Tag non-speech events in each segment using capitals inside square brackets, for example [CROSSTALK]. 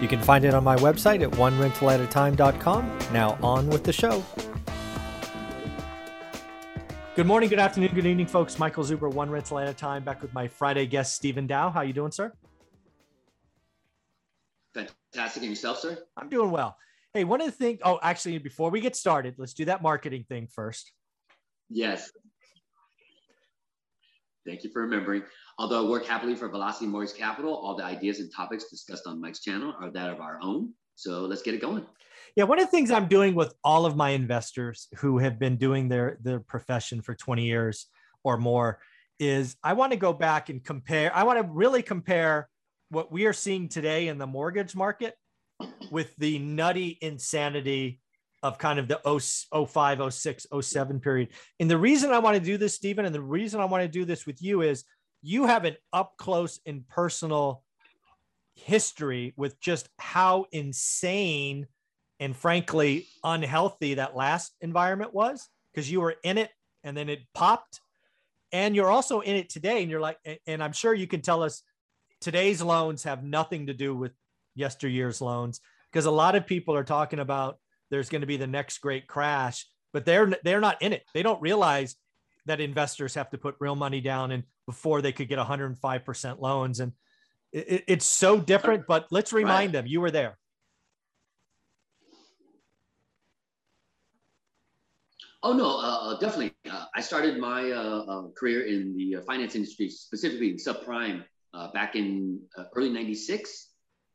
You can find it on my website at onerentalatatime.com. Now, on with the show. Good morning, good afternoon, good evening, folks. Michael Zuber, One Rental at a Time, back with my Friday guest, Stephen Dao. How you doing, sir? Fantastic. And yourself, sir? I'm doing well. Hey, one of the things, oh, actually, before we get started, let's do that marketing thing first. Yes. Thank you for remembering. Although I work happily for Velocity Mortgage Capital, all the ideas and topics discussed on Mike's channel are that of our own. So let's get it going. Yeah, one of the things I'm doing with all of my investors who have been doing their their profession for 20 years or more is I want to go back and compare. I want to really compare what we are seeing today in the mortgage market with the nutty insanity of kind of the 05, 06, 07 period. And the reason I want to do this, Stephen, and the reason I want to do this with you is you have an up close and personal history with just how insane and frankly unhealthy that last environment was because you were in it and then it popped and you're also in it today and you're like and i'm sure you can tell us today's loans have nothing to do with yesteryear's loans because a lot of people are talking about there's going to be the next great crash but they're they're not in it. They don't realize that investors have to put real money down and before they could get 105% loans. And it, it's so different but let's remind right. them you were there. Oh no uh, uh definitely. Uh, i started my uh, uh career in the uh, finance industry specifically in subprime back in early 96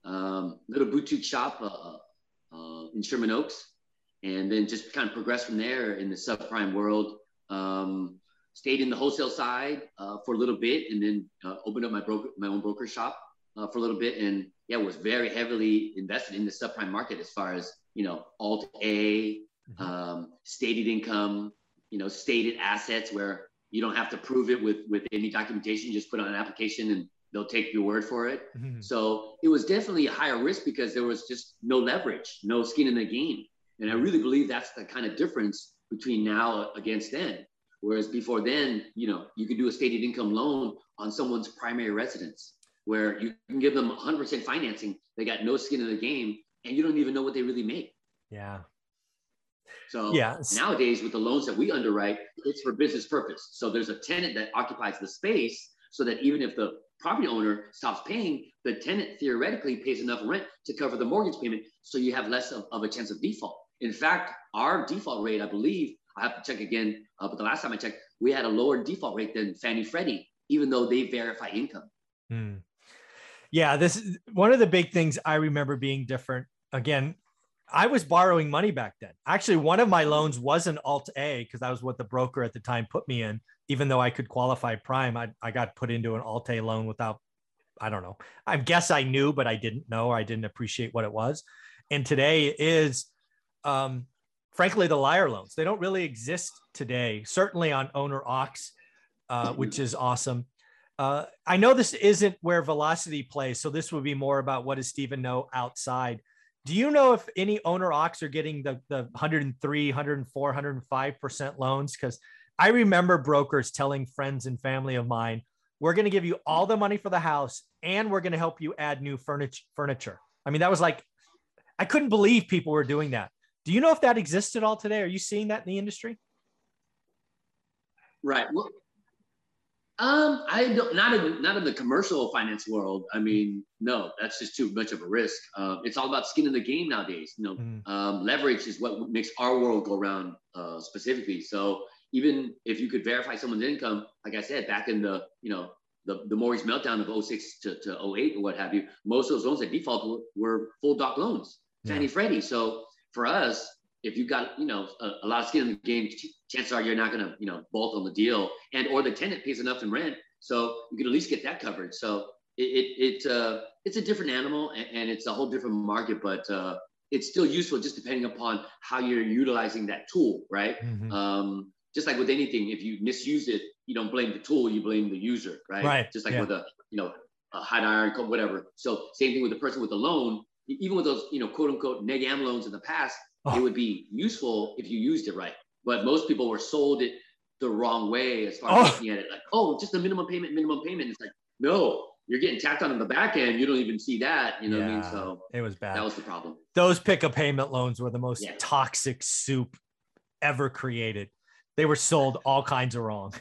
um, little boutique shop in sherman oaks and then just kind of progressed from there in the subprime world um, stayed in the wholesale side uh, for a little bit and then uh, opened up my broker my own broker shop uh, for a little bit and yeah was very heavily invested in the subprime market as far as you know alt a mm-hmm. um, stated income you know stated assets where you don't have to prove it with with any documentation You just put on an application and they'll take your word for it mm-hmm. so it was definitely a higher risk because there was just no leverage no skin in the game and i really believe that's the kind of difference between now against then Whereas before then, you know, you could do a stated income loan on someone's primary residence where you can give them 100% financing. They got no skin in the game and you don't even know what they really make. Yeah. So yeah. nowadays with the loans that we underwrite, it's for business purpose. So there's a tenant that occupies the space so that even if the property owner stops paying, the tenant theoretically pays enough rent to cover the mortgage payment. So you have less of, of a chance of default. In fact, our default rate, I believe, I have to check again. Uh, but the last time I checked, we had a lower default rate than Fannie Freddie, even though they verify income. Hmm. Yeah, this is one of the big things I remember being different. Again, I was borrowing money back then. Actually, one of my loans was an Alt A because that was what the broker at the time put me in. Even though I could qualify prime, I, I got put into an Alt A loan without, I don't know. I guess I knew, but I didn't know. I didn't appreciate what it was. And today is um, frankly, the liar loans. They don't really exist today, certainly on owner occs, uh, which is awesome. Uh, I know this isn't where velocity plays, so this would be more about what does Stephen know outside. Do you know if any owner occs are getting the, the 103, 104, 105% loans? Because I remember brokers telling friends and family of mine, we're going to give you all the money for the house and we're going to help you add new furniture. I mean, that was like, I couldn't believe people were doing that. Do you know if that exists at all today? Are you seeing that in the industry? Right. Well, um, I don't not in not in the commercial finance world. I mean, no, that's just too much of a risk. Uh, it's all about skin in the game nowadays. You know, mm. um, leverage is what makes our world go around uh, specifically. So even if you could verify someone's income, like I said, back in the you know the, the mortgage meltdown of 06 to, to 08 or what have you, most of those loans that default were, full doc loans, Fannie yeah. Freddie. So for us, if you got you know a, a, lot of skin in the game, chances are you're not going to you know bolt on the deal, and or the tenant pays enough in rent, so you can at least get that covered. So it it, it uh, it's a different animal, and, and, it's a whole different market. But uh, it's still useful just depending upon how you're utilizing that tool, right? Mm-hmm. Um, just like with anything, if you misuse it, you don't blame the tool, you blame the user, right? Right. Just like yeah. with a, you know, a hot iron, whatever. So same thing with the person with the loan, even with those, you know, quote unquote neg am loans in the past, oh. it would be useful if you used it right. But most people were sold it the wrong way as far as oh. looking at it, like, oh, just a minimum payment, minimum payment. It's like, no, you're getting tacked on in the back end. You don't even see that. You know yeah, what I mean? So it was bad. That was the problem. Those pick-a-payment loans were the most yeah. toxic soup ever created. They were sold all kinds of wrong.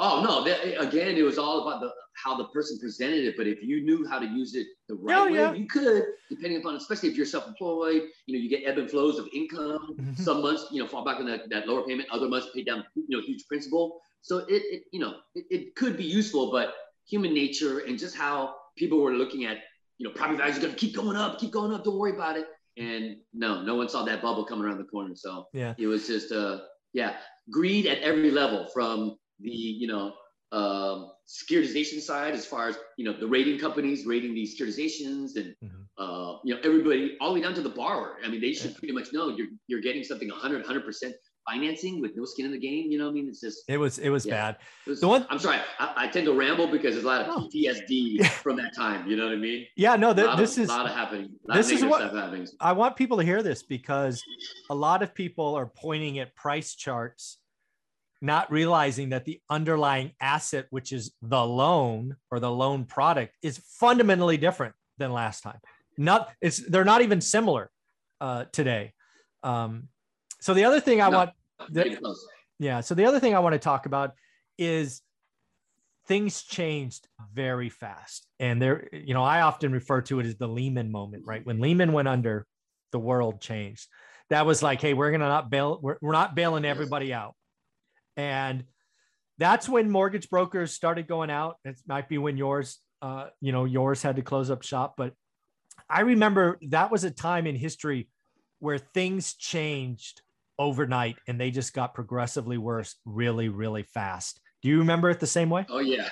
Oh no! again, it was all about the how the person presented it. But if you knew how to use it the right oh, way, yeah. you could, depending upon, especially if you're self-employed. You know, you get ebb and flows of income. Mm-hmm. Some months, you know, fall back on that, that lower payment. Other months, pay down, you know, huge principal. So it, it you know, it, it could be useful, but human nature and just how people were looking at, you know, property values are going to keep going up, keep going up. Don't worry about it. And no, no one saw that bubble coming around the corner. So yeah, it was just, uh, yeah, greed at every level from the, you know, um, securitization side as far as you know the rating companies rating these securitizations and mm-hmm. uh, you know everybody all the way down to the borrower i mean they should pretty much know you're you're getting something 100 100% financing with no skin in the game. You know, what I mean, it's just it was it was yeah. bad. It was, the one I'm sorry, I, I, tend to ramble because there's a lot of PTSD [LAUGHS] from that time. You know what I mean? Yeah, no, th- this of, is a lot of happening. Lot this of is what I want people to hear this because a lot of people are pointing at price charts, not realizing that the underlying asset, which is the loan or the loan product, is fundamentally different than last time. Not it's they're not even similar uh, today. Um, so the other thing I no. want the, yeah. So the other thing I want to talk about is things changed very fast. And there, you know, I often refer to it as the Lehman moment, right? When Lehman went under, the world changed. That was like, hey, we're gonna not bail, we're, we're not bailing everybody out. And that's when mortgage brokers started going out. It might be when yours, uh, you know, yours had to close up shop. But I remember that was a time in history where things changed overnight and they just got progressively worse really, really fast. Do you remember it the same way? Oh, yeah.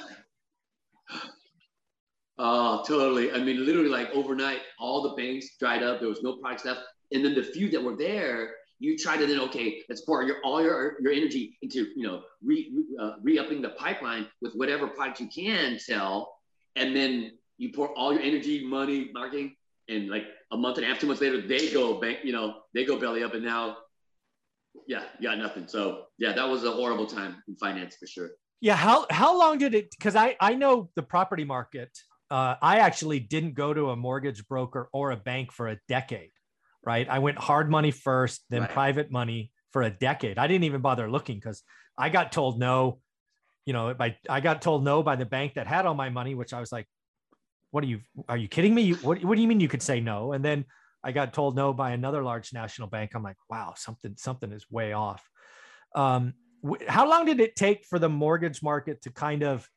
Oh, totally. I mean, literally, like overnight, all the banks dried up. There was no products left. And then the few that were there, you try to then, okay, let's pour your all your, your energy into, you know, re, uh, re-upping the pipeline with whatever product you can sell. And then you pour all your energy, money, marketing, and like a month and a half, two months later, they go bank, you know, they go belly up, and now yeah, you got nothing. So yeah, that was a horrible time in finance for sure. Yeah. How how long did it? Because I I know the property market. Uh, I actually didn't go to a mortgage broker or a bank for a decade. Right. I went hard money first, then right. private money for a decade. I didn't even bother looking because I got told no. You know, by I got told no by the bank that had all my money, which I was like, "What are you? Are you kidding me? You, what What do you mean you could say no?" And then I got told no by another large national bank. I'm like, wow, something something is way off. Um, how long did it take for the mortgage market to kind of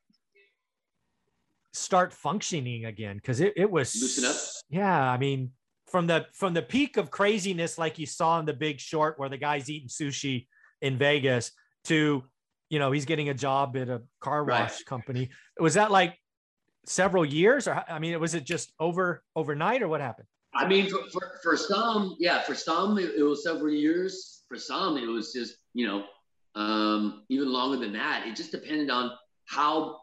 start functioning again? Because it, it was loosen up. Yeah, I mean, from the from the peak of craziness, like you saw in The Big Short, where the guy's eating sushi in Vegas, to you know he's getting a job at a car wash right. company. Was that like several years, or I mean, was it just over overnight, or what happened? I mean, for, for, for some, yeah, for some, it, it, was several years. For some, it was just, you know, um, even longer than that. It just depended on how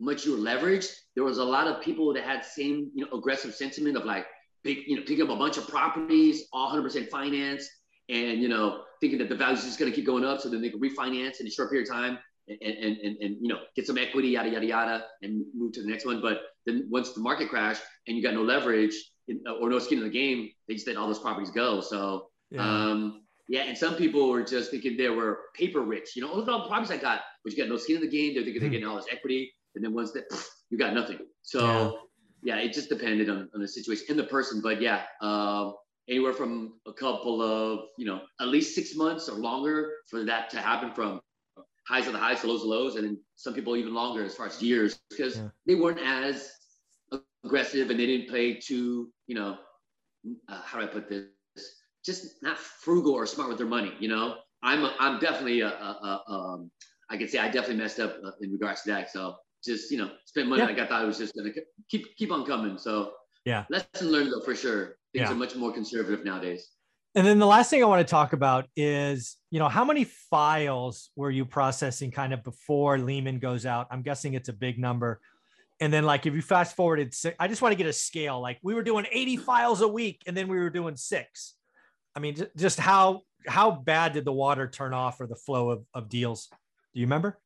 much you leveraged. There was a lot of people that had same, you know, aggressive sentiment of like, pick, you know, picking up a bunch of properties, all 100% finance, and, you know, thinking that the value is just going to keep going up so then they can refinance in a short period of time and, and, and, and, you know, get some equity, yada, yada, yada, and move to the next one. But then once the market crashed and you got no leverage, or no skin in the game, they just let all those properties go. So, yeah. um, yeah, and some people were just thinking they were paper rich. You know, look at all the properties I got, but you got no skin in the game. They're thinking they're hmm. getting all this equity, and then once that you got nothing. So, yeah. yeah, it just depended on, on the situation and the person. But yeah, uh, anywhere from a couple of you know at least six months or longer for that to happen from highs of the highs to lows of lows, and then some people even longer as far as years because yeah. they weren't as aggressive and they didn't play too, you know, uh, how do I put this? Just not frugal or smart with their money. You know, I'm a, I'm definitely a, a, a um, I can say I definitely messed up uh, in regards to that. So just you know, spend money yeah. like I thought it was just gonna keep keep on coming. So Yeah. Lesson learned though, for sure. Things Yeah. are much more conservative nowadays. And then the last thing I want to talk about is, you know, how many files were you processing kind of before Lehman goes out? I'm guessing it's a big number. And then, like, if you fast forwarded, si- I just want to get a scale. Like, we were doing 80 files a week, and then we were doing six. I mean, just how how bad did the water turn off or the flow of, of deals? Do you remember?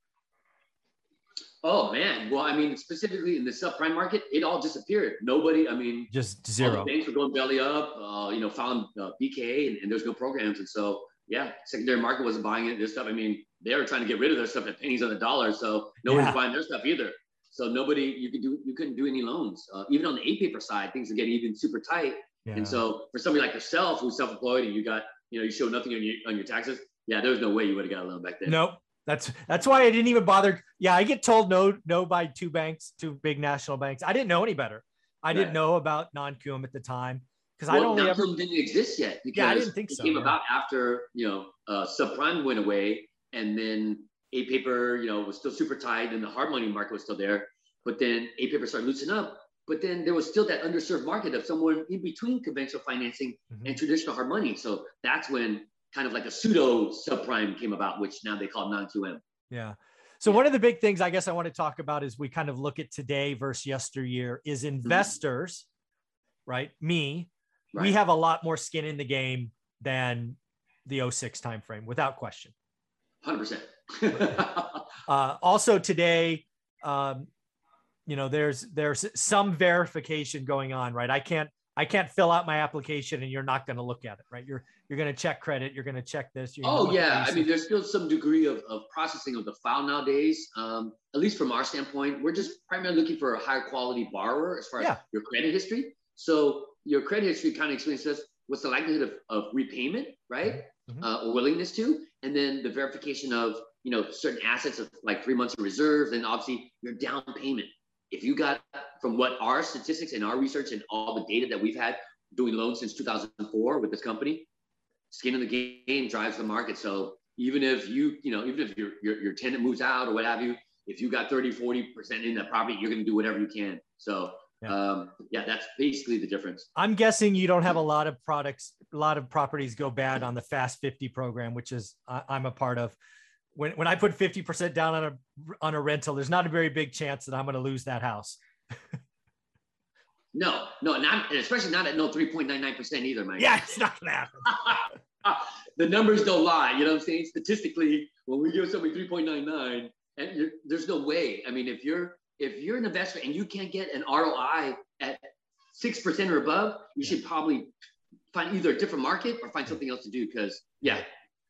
Oh man. Well, I mean, specifically in the subprime market, it all disappeared. Nobody, I mean, Just zero. the banks were going belly up, uh, you know, found uh, BKA and, and there's no programs. And so, yeah, secondary market wasn't buying it. This stuff, I mean, they were trying to get rid of their stuff at pennies on the dollar. So nobody's Yeah. buying their stuff either. So nobody, you could do, you couldn't do any loans. Uh, even on the A paper side, things are getting even super tight. Yeah. And so for somebody like yourself who's self-employed and you got, you know, you show nothing on your, on your taxes. Yeah, There was no way you would have got a loan back then. Nope. That's that's why I didn't even bother. Yeah, I get told no, no by two banks, two big national banks. I didn't know any better. I didn't know about non-QM at the time because Well, only ever. non-QM didn't exist yet Yeah, I didn't think it so, came yeah. about after you know uh, subprime went away, and then a paper you know was still super tight, and the hard money market was still there. But then a paper started loosening up. But then there was still that underserved market of someone in between conventional financing Mhm. and traditional hard money. So that's when kind of like a pseudo subprime came about, which now they call non-QM. Yeah. So Yeah. one of the big things I guess I want to talk about is we kind of look at today versus yesteryear is Mm-hmm. investors, right? Me, we have a lot more skin in the game than the 06 timeframe, without question. Hundred percent. [LAUGHS] Uh, also today, um, you know, there's there's some verification going on, right? I can't I can't fill out my application and you're not going to look at it, right? You're you're going to check credit, you're going to check this. You're Oh yeah, I mean, there's still some degree of, of processing of the file nowadays. Um, at least from our standpoint, we're just primarily looking for a higher quality borrower as far as Yeah. your credit history. So your credit history kind of explains to us what's the likelihood of, of repayment, right, Mhm. uh, or willingness to, and then the verification of you know certain assets of like three months of reserves, and obviously your down payment. If you got from what our statistics and our research and all the data that we've had doing loans since 2004 with this company, skin in the game drives the market. So even if you, you know, even if your, your, your tenant moves out or what have you, if you got 30, 40% in that property, you're going to do whatever you can. So Yeah. um, yeah, that's basically the difference. I'm guessing you don't have a lot of products, a lot of properties go bad on the Fast 50 program, which is I, I'm a part of. When, when I put 50% down on a on a rental, there's not a very big chance that I'm going to lose that house. No, no, not, and especially not at no 3.99% either, man. Yeah, it's not going to happen. [LAUGHS] the numbers don't lie. You know what I'm saying? Statistically, when we give somebody 3.99, and you're, there's no way. I mean, if you're if you're an investor and you can't get an ROI at six percent or above, you should probably find either a different market or find something else to do. Because yeah,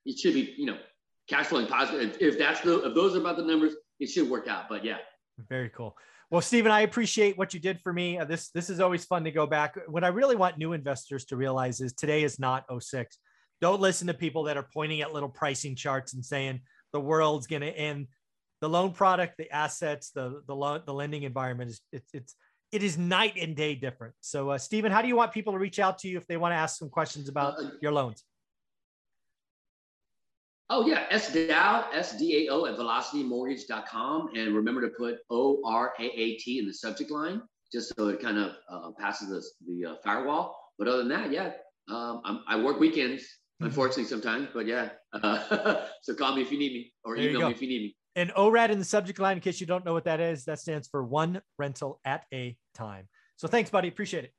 it should be you know cash flowing positive. If, that's the if those are about the numbers, it should work out. But yeah, Very cool. Well, Stephen, I appreciate what you did for me. Uh, This this is always fun to go back. What I really want new investors to realize is today is not 06. Don't listen to people that are pointing at little pricing charts and saying the world's going to end. The loan product, the assets, the the loan, the lending environment is it's it's it is night and day different. So, uh, Stephen, how do you want people to reach out to you if they want to ask some questions about Uh, your loans? Oh yeah, SDAO, S-D-A-O at velocitymortgage.com. And remember to put O-R-A-A-T in the subject line, just so it kind of uh, passes the, the uh, firewall. But other than that, yeah, um, I'm, I work weekends, Mm-hmm. unfortunately sometimes, but yeah. Uh, [LAUGHS] so call me if you need me or There email me if you need me. And ORAD in the subject line, in case you don't know what that is, that stands for one rental at a time. So thanks, buddy. Appreciate it.